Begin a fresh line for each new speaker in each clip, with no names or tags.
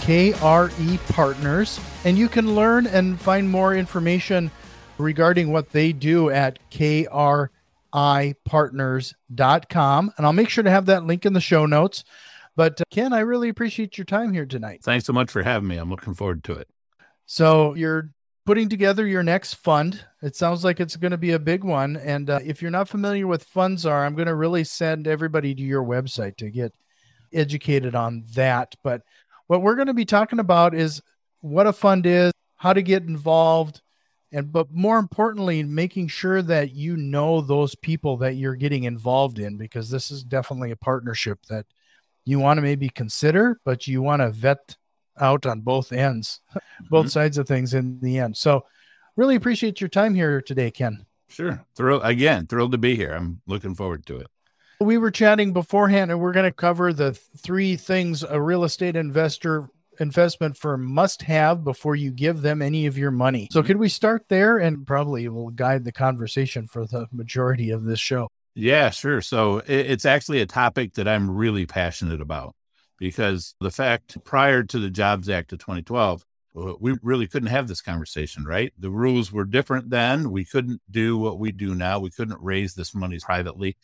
KRI Partners, and you can learn and find more information regarding what they do at kripartners.com. And I'll make sure to have that link in the show notes. But uh, Ken, I really appreciate your time here tonight.
Thanks so much for having me. I'm looking forward to it.
So, you're putting together your next fund. It sounds like it's going to be a big one. And uh, if you're not familiar with funds are, I'm going to really send everybody to your website to get educated on that. But what we're going to be talking about is what a fund is, how to get involved, and but more importantly, making sure that you know those people that you're getting involved in because this is definitely a partnership that you want to maybe consider, but you want to vet out on both ends, both mm-hmm. sides of things in the end. So, really appreciate your time here today, Ken.
Sure. Thrilled again, thrilled to be here. I'm looking forward to it.
We were chatting beforehand, and we're going to cover the three things a real estate investor investment firm must have before you give them any of your money. So, mm-hmm. could we start there and probably will guide the conversation for the majority of this show?
Yeah, sure. So, it's actually a topic that I'm really passionate about because the fact prior to the Jobs Act of 2012, uh, we really couldn't have this conversation, right? The rules were different then. We couldn't do what we do now. We couldn't raise this money privately.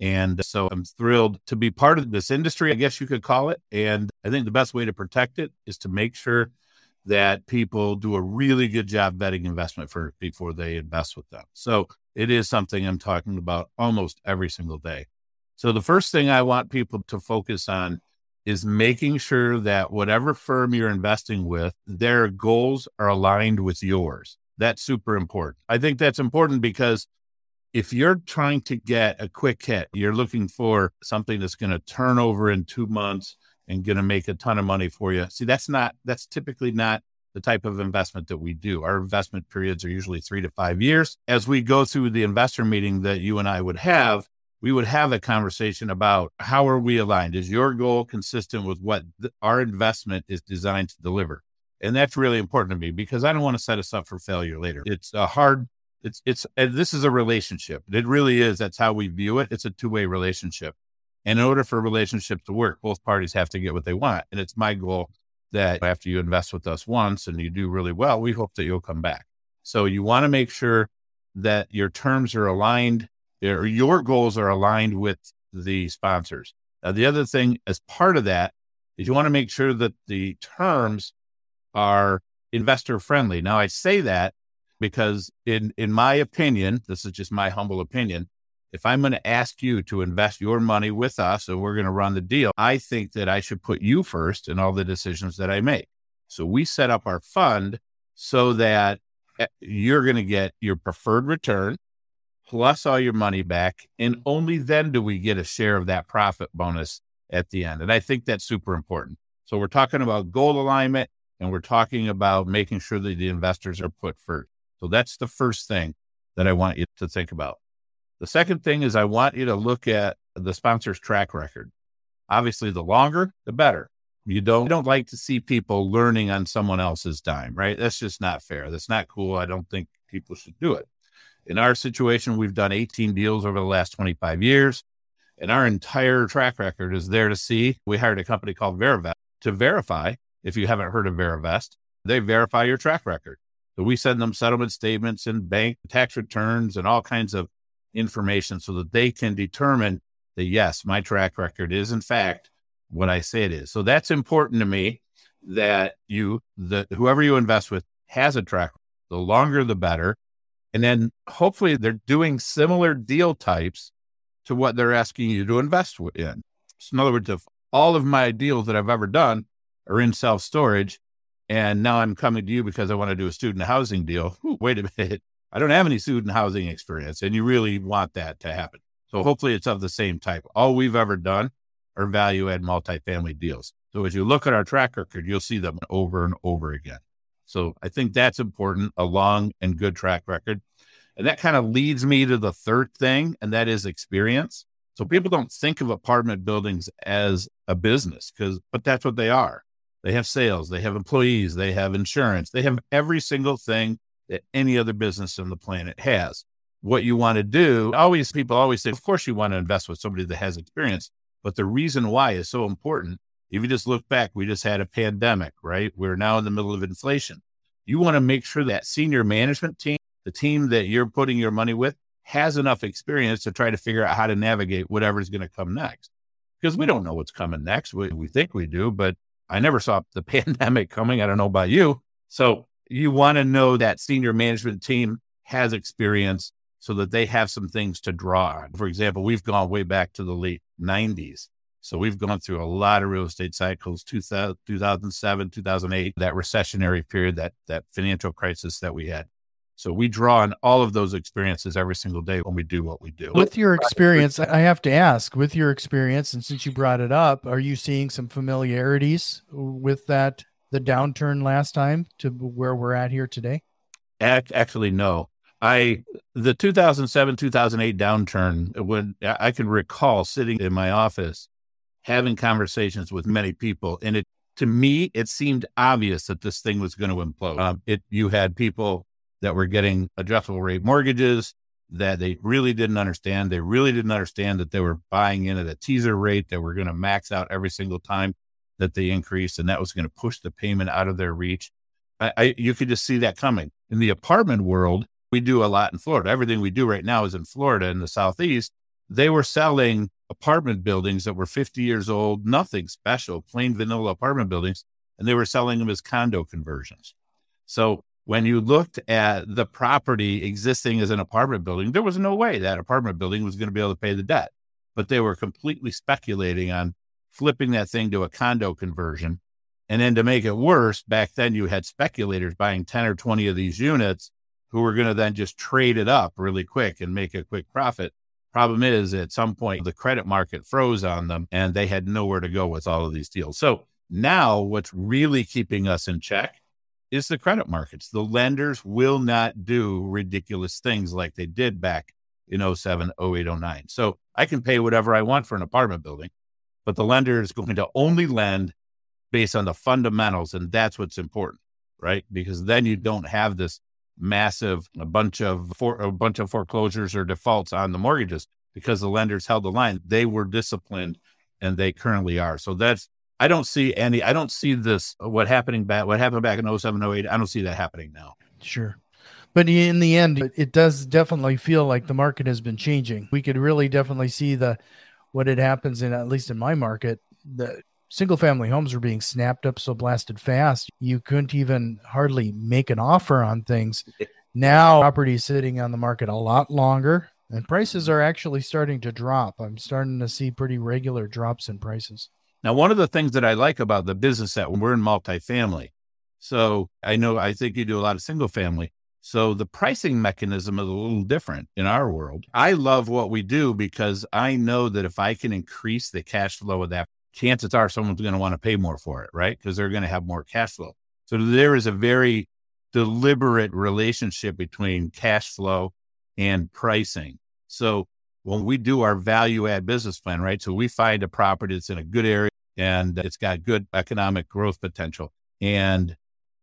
And so I'm thrilled to be part of this industry, I guess you could call it. And I think the best way to protect it is to make sure that people do a really good job vetting investment for before they invest with them. So it is something I'm talking about almost every single day. So the first thing I want people to focus on is making sure that whatever firm you're investing with, their goals are aligned with yours. That's super important. I think that's important because if you're trying to get a quick hit, you're looking for something that's going to turn over in two months and going to make a ton of money for you. See, that's not, that's typically not the type of investment that we do. Our investment periods are usually three to five years. As we go through the investor meeting that you and I would have, we would have a conversation about how are we aligned? Is your goal consistent with what th- our investment is designed to deliver? And that's really important to me because I don't want to set us up for failure later. It's a hard it's it's this is a relationship. It really is. That's how we view it. It's a two way relationship. And in order for a relationship to work, both parties have to get what they want. And it's my goal that after you invest with us once and you do really well, we hope that you'll come back. So you want to make sure that your terms are aligned or your goals are aligned with the sponsors. Now, the other thing as part of that is you want to make sure that the terms are investor friendly. Now, I say that because in in my opinion, this is just my humble opinion. If I'm going to ask you to invest your money with us and we're going to run the deal, I think that I should put you first in all the decisions that I make. So we set up our fund so that eh, you're going to get your preferred return plus all your money back. And only then do we get a share of that profit bonus at the end. And I think that's super important. So we're talking about goal alignment and we're talking about making sure that the investors are put first. So that's the first thing that I want you to think about. The second thing is I want you to look at the sponsor's track record. Obviously, the longer, the better. You don't, you don't like to see people learning on someone else's dime, right? That's just not fair. That's not cool. I don't think people should do it. In our situation, we've done 18 deals over the last 25 years, and our entire track record is there to see. We hired a company called Verivest to verify. If you haven't heard of Verivest, they verify your track record. So we send them settlement statements and bank tax returns and all kinds of information so that they can determine that yes, my track record is in fact what I say it is. So that's important to me that you, that whoever you invest with has a track. The longer, the better. And then hopefully they're doing similar deal types to what they're asking you to invest in. So in other words, if all of my deals that I've ever done are in self storage, and now I'm coming to you because I want to do a student housing deal. Ooh, wait a minute. I don't have any student housing experience, and you really want that to happen. So hopefully it's of the same type. All we've ever done are value add multifamily deals. So as you look at our track record, you'll see them over and over again. So I think that's important, a long and good track record. And that kind of leads me to the third thing, and that is experience. So people don't think of apartment buildings as a business because, but that's what they are. They have sales, they have employees, they have insurance, they have every single thing that any other business on the planet has. What you want to do, always people always say, of course, you want to invest with somebody that has experience, but the reason why is so important. If you just look back, we just had a pandemic, right? We're now in the middle of inflation. You want to make sure that senior management team the team that you're putting your money with has enough experience to try to figure out how to navigate whatever's going to come next. Because we don't know what's coming next. We, we think we do, but I never saw the pandemic coming. I don't know about you. So you want to know that senior management team has experience so that they have some things to draw on. For example, we've gone way back to the late 90s. So we've gone through a lot of real estate cycles, 2000, 2007, 2008, that recessionary period, that, that financial crisis that we had. So we draw on all of those experiences every single day when we do what we do.
With your experience, I have to ask, with your experience, and since you brought it up, are you seeing some familiarities with that, the downturn last time to where we're at here today?
Actually, no. I, the 2007, 2008 downturn, when I can recall sitting in my office having conversations with many people, and it, to me, it seemed obvious that this thing was going to implode. Um, it, you had people that were getting adjustable rate mortgages that they really didn't understand. They really didn't understand that they were buying in at a teaser rate that were going to max out every single time that they increased, and that was going to push the payment out of their reach. I, I, you could just see that coming. In the apartment world, we do a lot in Florida. Everything we do right now is in Florida in the Southeast. They were selling apartment buildings that were 50 years old, nothing special, plain vanilla apartment buildings, and they were selling them as condo conversions. So when you looked at the property existing as an apartment building, there was no way that apartment building was going to be able to pay the debt. But they were completely speculating on flipping that thing to a condo conversion. And then to make it worse, back then you had speculators buying 10 or 20 of these units who were going to then just trade it up really quick and make a quick profit. Problem is, at some point, the credit market froze on them and they had nowhere to go with all of these deals. So now what's really keeping us in check is the credit markets. The lenders will not do ridiculous things like they did back in 07, 08, 09. So I can pay whatever I want for an apartment building, but the lender is going to only lend based on the fundamentals. And that's what's important, right? Because then you don't have this massive a bunch of for, a bunch of foreclosures or defaults on the mortgages because the lenders held the line. They were disciplined and they currently are. So that's I don't see any. I don't see this. Uh, what happening back? What happened back in 07, 08, I don't see that happening now.
Sure. But in the end, it does definitely feel like the market has been changing. We could really definitely see the what it happens in at least in my market. The single family homes were being snapped up so blasted fast you couldn't even hardly make an offer on things. Now property sitting on the market a lot longer and prices are actually starting to drop. I'm starting to see pretty regular drops in prices.
Now, one of the things that I like about the business that we're in multifamily, so I know I think you do a lot of single family. So the pricing mechanism is a little different in our world. I love what we do because I know that if I can increase the cash flow of that, chances are someone's going to want to pay more for it, right? Because they're going to have more cash flow. So there is a very deliberate relationship between cash flow and pricing. So when we do our value add business plan, right? So we find a property that's in a good area and it's got good economic growth potential. And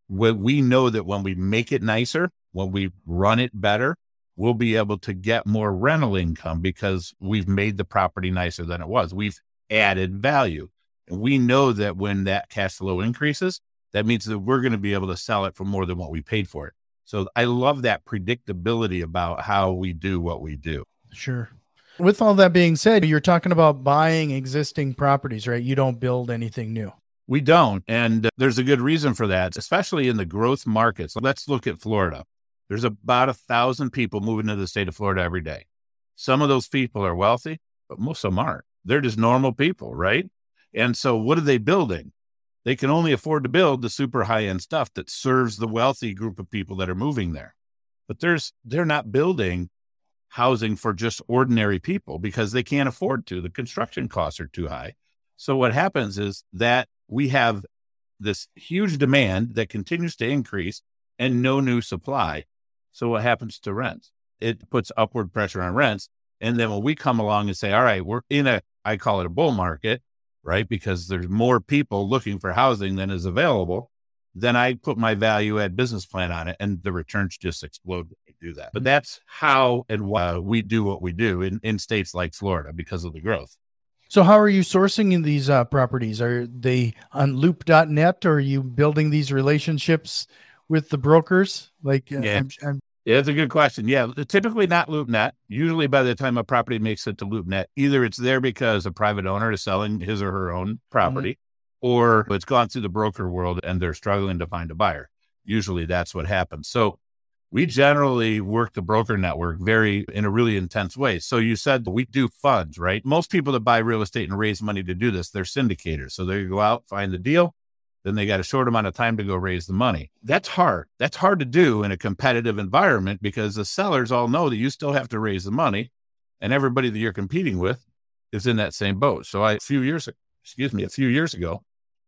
we know that when we make it nicer, when we run it better, we'll be able to get more rental income because we've made the property nicer than it was. We've added value. And we know that when that cash flow increases, that means that we're going to be able to sell it for more than what we paid for it. So I love that predictability about how we do what we do.
Sure. With all that being said, you're talking about buying existing properties, right? You don't build anything new.
We don't. And uh, there's a good reason for that, especially in the growth markets. Let's look at Florida. There's about a thousand people moving to the state of Florida every day. Some of those people are wealthy, but most of them aren't. They're just normal people, right? And so what are they building? They can only afford to build the super high end stuff that serves the wealthy group of people that are moving there. But there's they're not building housing for just ordinary people because they can't afford to. The construction costs are too high. So what happens is that we have this huge demand that continues to increase and no new supply. So what happens to rents? It puts upward pressure on rents. And then when we come along and say, all right, we're in a, I call it a bull market, right? Because there's more people looking for housing than is available. Then I put my value add business plan on it and the returns just explode do that. But that's how and why we do what we do in, in states like Florida because of the growth.
So how are you sourcing in these uh, properties? Are they on LoopNet or are you building these relationships with the brokers? Like,
uh, yeah. I'm, I'm... yeah, that's a good question. Yeah, typically not LoopNet. Usually, by the time a property makes it to LoopNet, either it's there because a private owner is selling his or her own property, mm-hmm. or it's gone through the broker world and they're struggling to find a buyer. Usually, that's what happens. So, we generally work the broker network very in a really intense way. So you said we do funds, right? Most people that buy real estate and raise money to do this, they're syndicators. So they go out, find the deal, then they got a short amount of time to go raise the money. That's hard. That's hard to do in a competitive environment because the sellers all know that you still have to raise the money and everybody that you're competing with is in that same boat. So I, a few years, excuse me, a few years ago,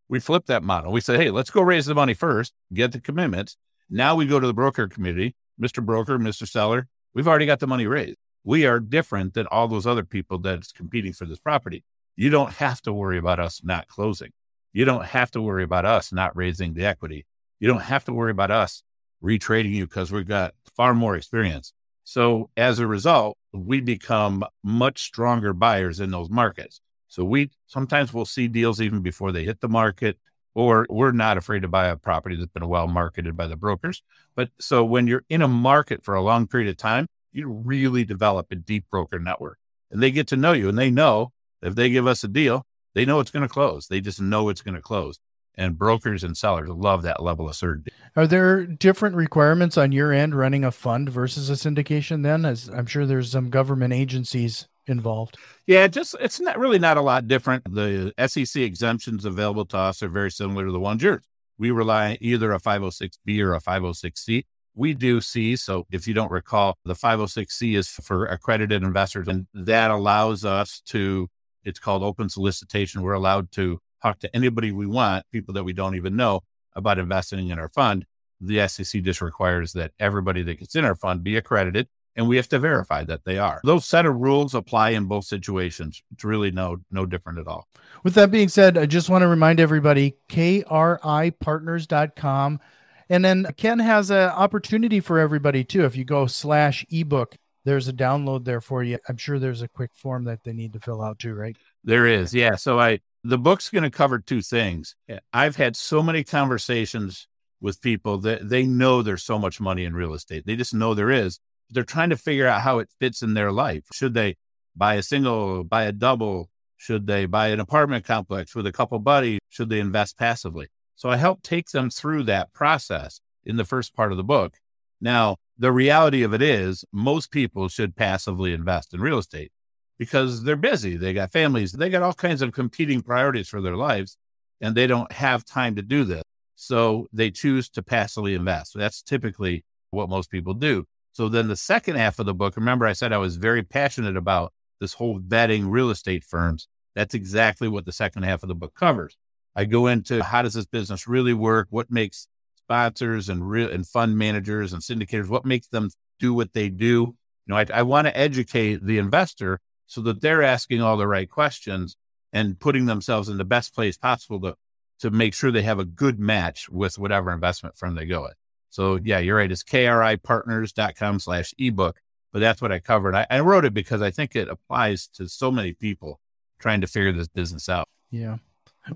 we flipped that model. We said, Hey, let's go raise the money first, get the commitments now we go to the broker committee, Mr. Broker, Mr. Seller. We've already got the money raised. We are different than all those other people that's competing for this property. You don't have to worry about us not closing. You don't have to worry about us not raising the equity. You don't have to worry about us retrading you because we've got far more experience. So as a result, we become much stronger buyers in those markets. So we sometimes we'll see deals even before they hit the market or we're not afraid to buy a property that's been well marketed by the brokers. But so when you're in a market for a long period of time, you really develop a deep broker network and they get to know you and they know if they give us a deal, they know it's going to close. They just know it's going to close. And brokers and sellers love that level of certainty.
Are there different requirements on your end running a fund versus a syndication then? As I'm sure there's some government agencies involved?
Yeah, just it's not really not a lot different. The SEC exemptions available to us are very similar to the ones yours. We rely either a 506B or a 506C. We do C. So if you don't recall, the 506C is for accredited investors, and that allows us to, it's called open solicitation. We're allowed to talk to anybody we want, people that we don't even know about investing in our fund. The SEC just requires that everybody that gets in our fund be accredited and we have to verify that they are. Those set of rules apply in both situations. It's really no no different at all.
With that being said, I just want to remind everybody kripartners.com and then Ken has an opportunity for everybody too. If you go slash ebook, there's a download there for you. I'm sure there's a quick form that they need to fill out too, right?
There is. Yeah. So I the book's going to cover two things. I've had so many conversations with people that they know there's so much money in real estate. They just know there is they're trying to figure out how it fits in their life. Should they buy a single, buy a double? Should they buy an apartment complex with a couple buddies? Should they invest passively? So I help take them through that process in the first part of the book. Now, the reality of it is most people should passively invest in real estate because they're busy. They got families, they got all kinds of competing priorities for their lives, and they don't have time to do this. So they choose to passively invest. That's typically what most people do. So then the second half of the book, remember I said I was very passionate about this whole vetting real estate firms. That's exactly what the second half of the book covers. I go into how does this business really work? What makes sponsors and real and fund managers and syndicators, what makes them do what they do? You know, I, I want to educate the investor so that they're asking all the right questions and putting themselves in the best place possible to to make sure they have a good match with whatever investment firm they go with. So yeah, you're right. It's kripartners.com slash ebook, but that's what I covered. I, I wrote it because I think it applies to so many people trying to figure this business out.
Yeah.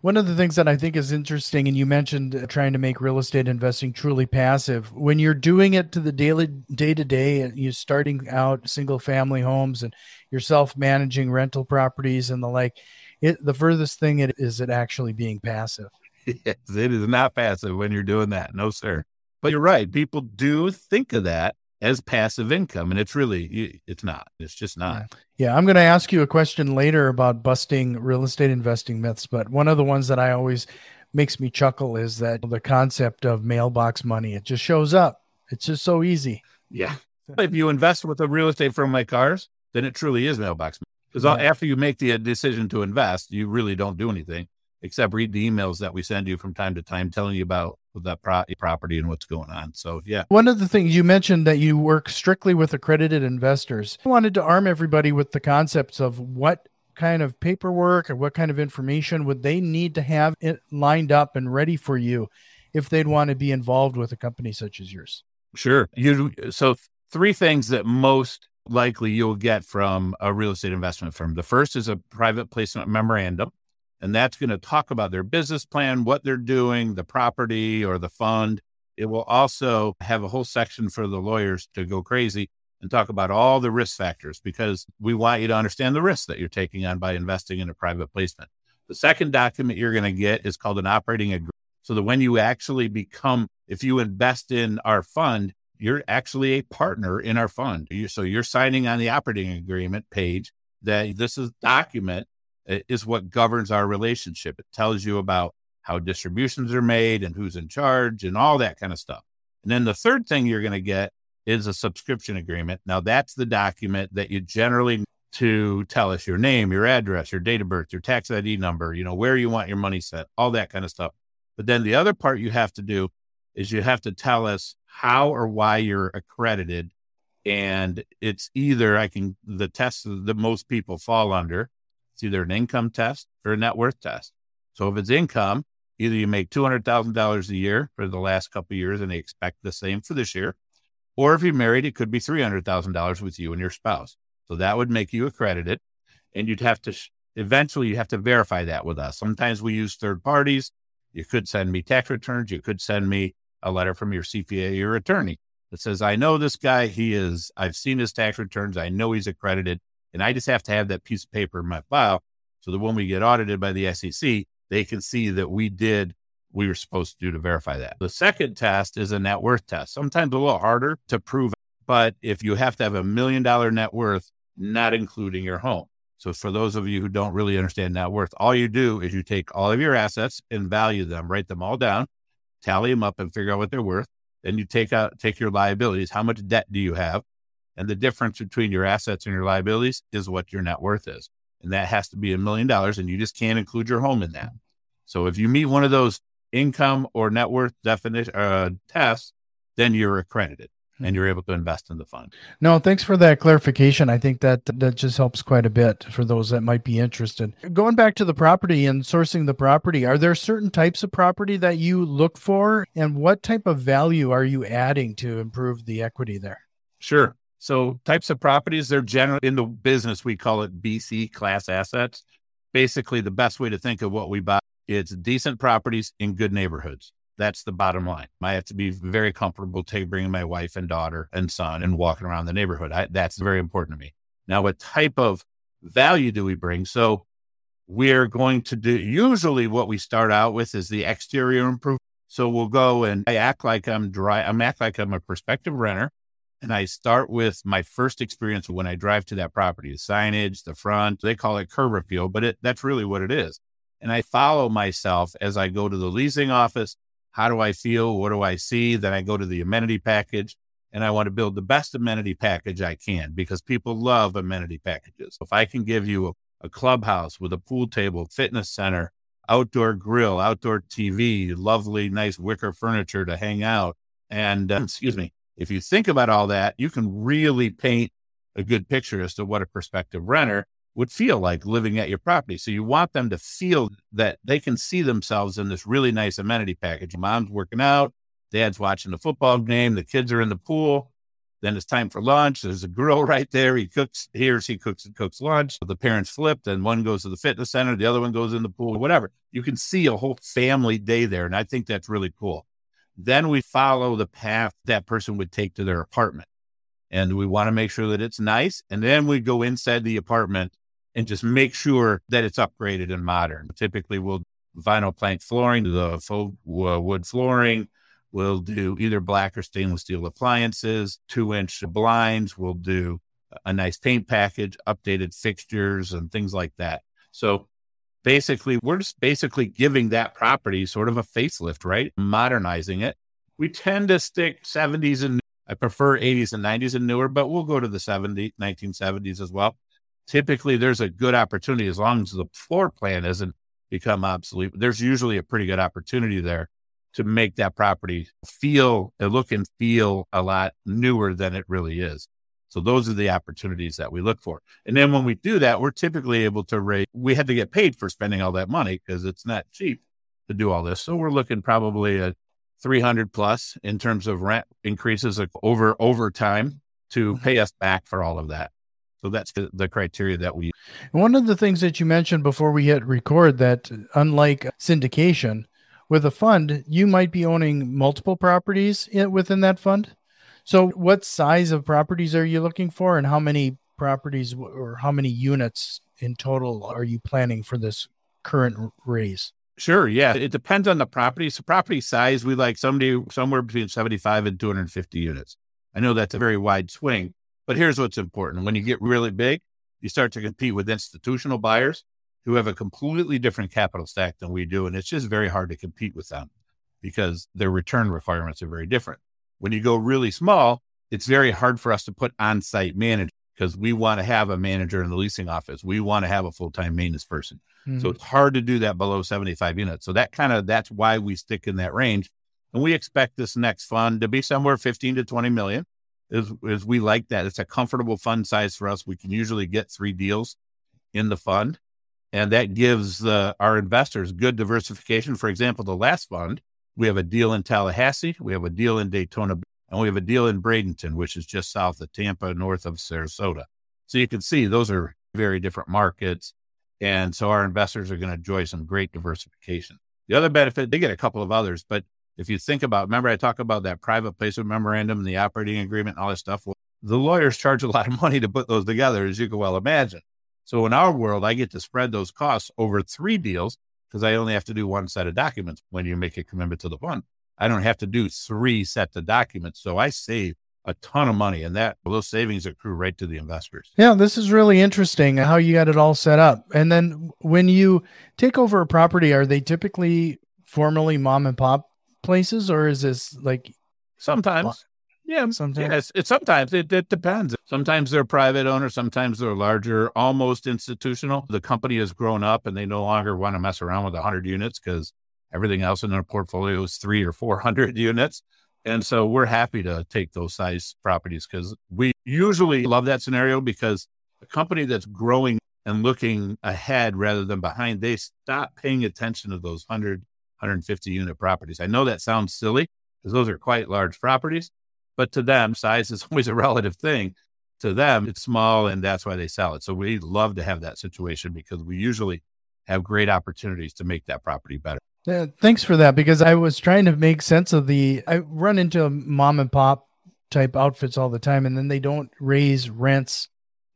One of the things that I think is interesting, and you mentioned uh, trying to make real estate investing truly passive. When you're doing it to the daily, day to day, and you're starting out single family homes and you're self managing rental properties and the like, it, the furthest thing it is it actually being passive.
Yes, it is not passive when you're doing that. No, sir. But you're right. People do think of that as passive income, and it's really, it's not. It's just not.
Yeah. I'm going to ask you a question later about busting real estate investing myths. But one of the ones that I always makes me chuckle is that the concept of mailbox money, it just shows up. It's just so easy.
Yeah. if you invest with a real estate firm like ours, then it truly is mailbox money. Because yeah. after you make the uh, decision to invest, you really don't do anything. except read the emails that we send you from time to time telling you about that pro- property and what's going on. So, yeah.
One of the things you mentioned that you work strictly with accredited investors. I wanted to arm everybody with the concepts of what kind of paperwork or what kind of information would they need to have it lined up and ready for you if they'd want to be involved with a company such as yours?
Sure. You so three things that most likely you'll get from a real estate investment firm. The first is a private placement memorandum, and that's going to talk about their business plan, what they're doing, the property or the fund. It will also have a whole section for the lawyers to go crazy and talk about all the risk factors because we want you to understand the risks that you're taking on by investing in a private placement. The second document you're going to get is called an operating agreement. So that when you actually become, if you invest in our fund, you're actually a partner in our fund. So you're signing on the operating agreement page that this is document is what governs our relationship. It tells you about how distributions are made and who's in charge and all that kind of stuff. And then the third thing you're going to get is a subscription agreement. Now that's the document that you generally to tell us your name, your address, your date of birth, your tax ID number, you know, where you want your money set, all that kind of stuff. But then the other part you have to do is you have to tell us how or why you're accredited. And it's either I can, the test that most people fall under, it's either an income test or a net worth test. So if it's income, either you make $200,000 a year for the last couple years and they expect the same for this year, or if you're married, it could be $300,000 with you and your spouse. So that would make you accredited. And you'd have to, eventually, you have to verify that with us. Sometimes we use third parties. You could send me tax returns. You could send me a letter from your CPA or attorney that says, I know this guy. He is, I've seen his tax returns. I know he's accredited. And I just have to have that piece of paper in my file so that when we get audited by the SEC, they can see that we did we were supposed to do to verify that. The second test is a net worth test, sometimes a little harder to prove. But if you have to have a million dollar net worth, not including your home. So for those of you who don't really understand net worth, all you do is you take all of your assets and value them, write them all down, tally them up and figure out what they're worth. Then you take out take your liabilities. How much debt do you have? And the difference between your assets and your liabilities is what your net worth is. And that has to be a million dollars. And you just can't include your home in that. So if you meet one of those income or net worth definition uh, tests, then you're accredited and you're able to invest in the fund.
No, thanks for that clarification. I think that that just helps quite a bit for those that might be interested. Going back to the property and sourcing the property, are there certain types of property that you look for and what type of value are you adding to improve the equity there?
Sure. So, types of properties, they're generally in the business, we call it BC class assets. Basically, the best way to think of what we buy, it's decent properties in good neighborhoods. That's the bottom line. I have to be very comfortable take, bringing my wife and daughter and son and walking around the neighborhood. I, that's very important to me. Now, what type of value do we bring? So we're going to do usually what we start out with is the exterior improvement. So we'll go and I act like I'm dry. I'm act like I'm a prospective renter. And I start with my first experience when I drive to that property, the signage, the front, they call it curb appeal, but it, that's really what it is. And I follow myself as I go to the leasing office how do I feel? What do I see? Then I go to the amenity package and I want to build the best amenity package I can because people love amenity packages. If I can give you a, a clubhouse with a pool table, fitness center, outdoor grill, outdoor TV, lovely, nice wicker furniture to hang out. And uh, excuse me, if you think about all that, you can really paint a good picture as to what a prospective renter would feel like living at your property. So you want them to feel that they can see themselves in this really nice amenity package. Mom's working out, dad's watching the football game, the kids are in the pool. Then it's time for lunch. There's a grill right there. He cooks, he or she cooks and cooks lunch. The parents flip, and one goes to the fitness center, the other one goes in the pool, whatever. You can see a whole family day there. And I think that's really cool. Then we follow the path that person would take to their apartment. And we want to make sure that it's nice. And then we go inside the apartment and just make sure that it's upgraded and modern. Typically, we'll vinyl plank flooring, the faux wood flooring. We'll do either black or stainless steel appliances, two inch blinds. We'll do a nice paint package, updated fixtures, and things like that. So basically, we're just basically giving that property sort of a facelift, right? Modernizing it. We tend to stick 70s and I prefer 80s and 90s and newer, but we'll go to the 70s, 1970s as well typically there's a good opportunity as long as the floor plan isn't become obsolete. There's usually a pretty good opportunity there to make that property feel, and look and feel a lot newer than it really is. So those are the opportunities that we look for. And then when we do that, we're typically able to raise, we had to get paid for spending all that money because it's not cheap to do all this. So we're looking probably at 300 plus in terms of rent increases over over time to mm-hmm. pay us back for all of that. So that's the, the criteria that we.
One of the things that you mentioned before we hit record that unlike syndication, with a fund, you might be owning multiple properties within that fund. So, what size of properties are you looking for, and how many properties or how many units in total are you planning for this current raise?
Sure. Yeah. It depends on the property. So property size, we like somebody somewhere between 75 and 250 units. I know that's a very wide swing, but here's what's important. When you get really big, you start to compete with institutional buyers who have a completely different capital stack than we do. And it's just very hard to compete with them because their return requirements are very different. When you go really small, it's very hard for us to put on site manager because we want to have a manager in the leasing office. We want to have a full time maintenance person. Mm-hmm. So it's hard to do that below 75 units. So that kind of that's why we stick in that range. And we expect this next fund to be somewhere 15 to 20 million. Is, is we like that. It's a comfortable fund size for us. We can usually get three deals in the fund. And that gives uh, our investors good diversification. For example, the last fund, we have a deal in Tallahassee, we have a deal in Daytona, and we have a deal in Bradenton, which is just south of Tampa, north of Sarasota. So you can see those are very different markets. And so our investors are going to enjoy some great diversification. The other benefit, they get a couple of others, but if you think about, remember I talked about that private placement memorandum and the operating agreement and all this stuff. Well, the lawyers charge a lot of money to put those together, as you can well imagine. So in our world, I get to spread those costs over three deals because I only have to do one set of documents when you make a commitment to the fund. I don't have to do three sets of documents. So I save a ton of money and that those savings accrue right to the investors.
Yeah, this is really interesting how you got it all set up. And then when you take over a property, are they typically formerly mom and pop places or is this like
sometimes yeah, sometimes yes, it sometimes it, it depends. Sometimes they're private owners, sometimes they're larger, almost institutional. The company has grown up and they no longer want to mess around with 100 units because everything else in their portfolio is three or 400 units. And so we're happy to take those size properties because we usually love that scenario because a company that's growing and looking ahead rather than behind, they stop paying attention to those 100, 150 unit properties. I know that sounds silly because those are quite large properties, but to them, size is always a relative thing. To them, it's small and that's why they sell it. So we love to have that situation because we usually have great opportunities to make that property better.
Yeah, thanks for that because I was trying to make sense of the I run into mom and pop type outfits all the time and then they don't raise rents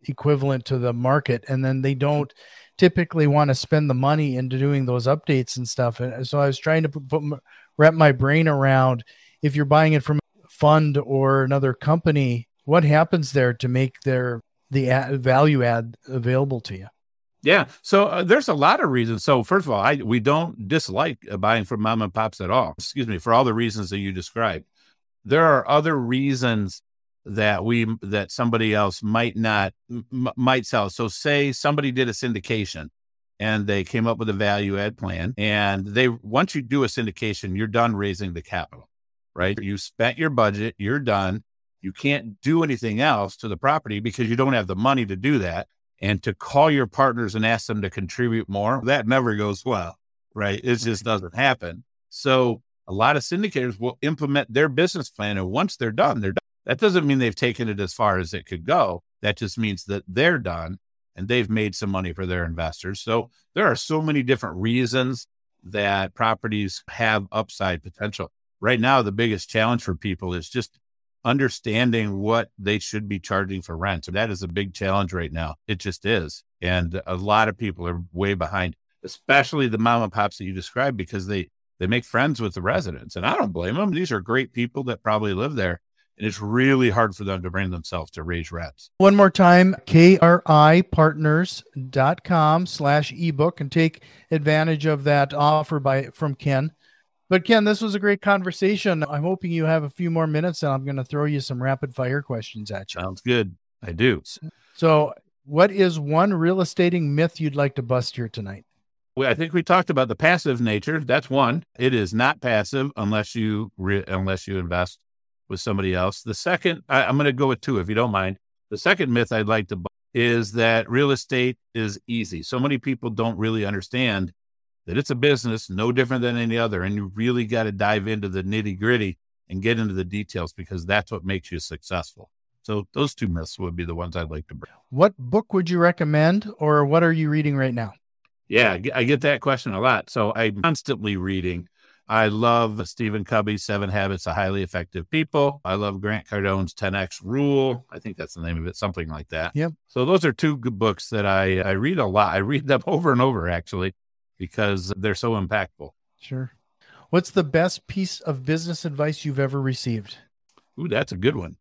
equivalent to the market and then they don't typically want to spend the money into doing those updates and stuff and so I was trying to put, put wrap my brain around if you're buying it from fund or another company, what happens there to make their the ad, value add available to you?
Yeah, so uh, there's a lot of reasons. So first of all, I we don't dislike buying from mom and pops at all. Excuse me, for all the reasons that you described. There are other reasons that we that somebody else might not m- might sell. So say somebody did a syndication and they came up with a value add plan and they once you do a syndication, you're done raising the capital right? You spent your budget, you're done. You can't do anything else to the property because you don't have the money to do that. And to call your partners and ask them to contribute more, that never goes well, right? It just doesn't happen. So a lot of syndicators will implement their business plan. And once they're done, they're done. That doesn't mean they've taken it as far as it could go. That just means that they're done and they've made some money for their investors. So there are so many different reasons that properties have upside potential right now the biggest challenge for people is just understanding what they should be charging for rent. So that is a big challenge right now. It just is. And a lot of people are way behind, especially the mom and pops that you described because they they make friends with the residents. And I don't blame them. These are great people that probably live there. And it's really hard for them to bring themselves to raise rents.
One more time, kripartners.com slash ebook and take advantage of that offer by from Ken. But Ken, this was a great conversation. I'm hoping you have a few more minutes and I'm going to throw you some rapid fire questions at you.
Sounds good. I do.
So, what is one real estating myth you'd like to bust here tonight?
Well, I think we talked about the passive nature. That's one. It is not passive unless you re- unless you invest with somebody else. The second, I, I'm going to go with two if you don't mind. The second myth I'd like to bust is that real estate is easy. So many people don't really understand that it's a business no different than any other. And you really got to dive into the nitty gritty and get into the details because that's what makes you successful. So those two myths would be the ones I'd like to bring.
What book would you recommend or what are you reading right now?
Yeah, I get that question a lot. So I'm constantly reading. I love Stephen Covey's Seven Habits of Highly Effective People. I love Grant Cardone's 10X Rule. I think that's the name of it, something like that.
Yep.
So those are two good books that I, I read a lot. I read them over and over, actually, because they're so impactful.
Sure. What's the best piece of business advice you've ever received?
Ooh, that's a good one.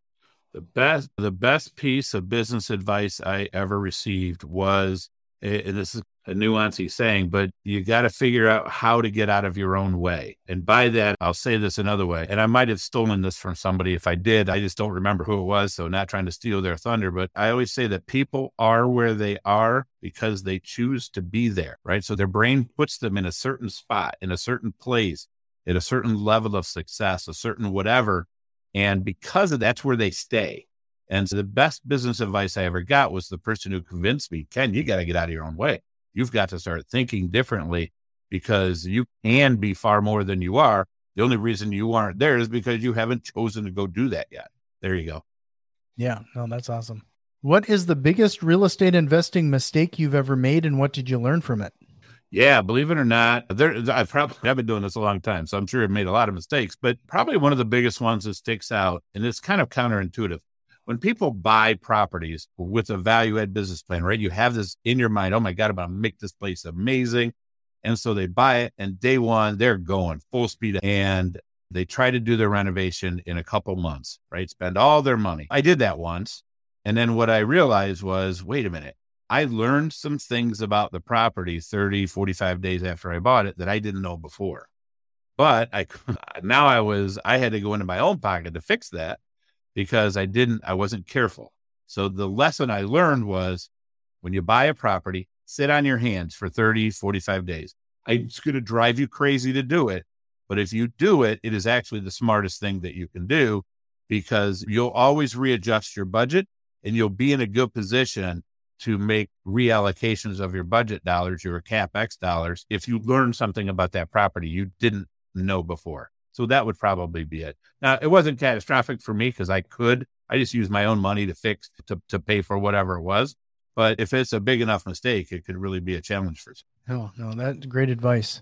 The best the best piece of business advice I ever received was and this is a nuance he's saying, but you got to figure out how to get out of your own way. And by that, I'll say this another way. And I might have stolen this from somebody. If I did, I just don't remember who it was. So, not trying to steal their thunder, but I always say that people are where they are because they choose to be there, right? So, their brain puts them in a certain spot, in a certain place, at a certain level of success, a certain whatever. And because of that's where they stay. And so the best business advice I ever got was the person who convinced me, Ken, you got to get out of your own way. You've got to start thinking differently because you can be far more than you are. The only reason you aren't there is because you haven't chosen to go do that yet. There you go.
Yeah, no, that's awesome. What is the biggest real estate investing mistake you've ever made and what did you learn from it?
Yeah, believe it or not, there I've probably I've been doing this a long time, so I'm sure I've made a lot of mistakes, but probably one of the biggest ones that sticks out, and it's kind of counterintuitive when people buy properties with a value add business plan, right? You have this in your mind, oh my God, I'm going to make this place amazing. And so they buy it and day one, they're going full speed and they try to do their renovation in a couple months, right? Spend all their money. I did that once. And then what I realized was, wait a minute, I learned some things about the property 30, 45 days after I bought it that I didn't know before. But I now I was I had to go into my own pocket to fix that because I didn't, I wasn't careful. So the lesson I learned was when you buy a property, sit on your hands for 30, 45 days. It's going to drive you crazy to do it. But if you do it, it is actually the smartest thing that you can do because you'll always readjust your budget and you'll be in a good position to make reallocations of your budget dollars, your capex dollars, if you learn something about that property you didn't know before. So that would probably be it. Now, it wasn't catastrophic for me because I could, I just used my own money to fix, to, to pay for whatever it was. But if it's a big enough mistake, it could really be a challenge for
some. Oh, no, that's great advice.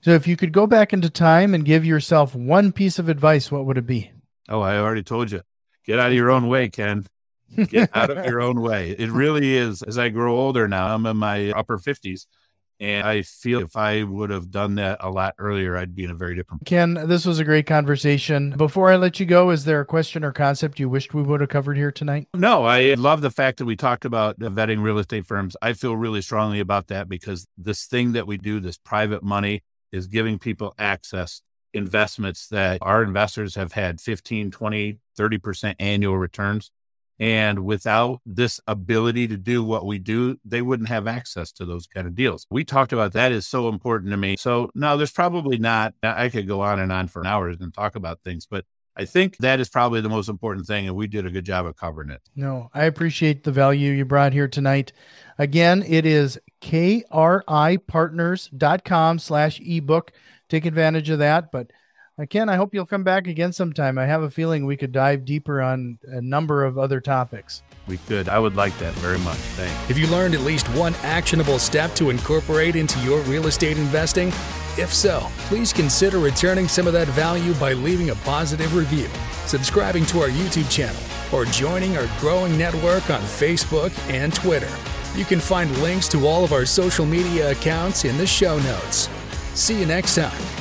So if you could go back into time and give yourself one piece of advice, what would it be?
Oh, I already told you. Get out of your own way, Ken. Get out of your own way. It really is. As I grow older now, I'm in my upper 50s. And I feel if I would have done that a lot earlier, I'd be in a very different.
Ken, this was a great conversation. Before I let you go, is there a question or concept you wished we would have covered here tonight?
No, I love the fact that we talked about vetting real estate firms. I feel really strongly about that because this thing that we do, this private money, is giving people access investments that our investors have had 15, 20, 30% annual returns. And without this ability to do what we do, they wouldn't have access to those kind of deals. We talked about that is so important to me. So no, there's probably not, I could go on and on for hours and talk about things, but I think that is probably the most important thing. And we did a good job of covering it.
No, I appreciate the value you brought here tonight. Again, it is kripartners.com slash ebook. Take advantage of that. But Ken, I hope you'll come back again sometime. I have a feeling we could dive deeper on a number of other topics.
We could. I would like that very much. Thanks.
If you learned at least one actionable step to incorporate into your real estate investing, if so, please consider returning some of that value by leaving a positive review, subscribing to our YouTube channel, or joining our growing network on Facebook and Twitter. You can find links to all of our social media accounts in the show notes. See you next time.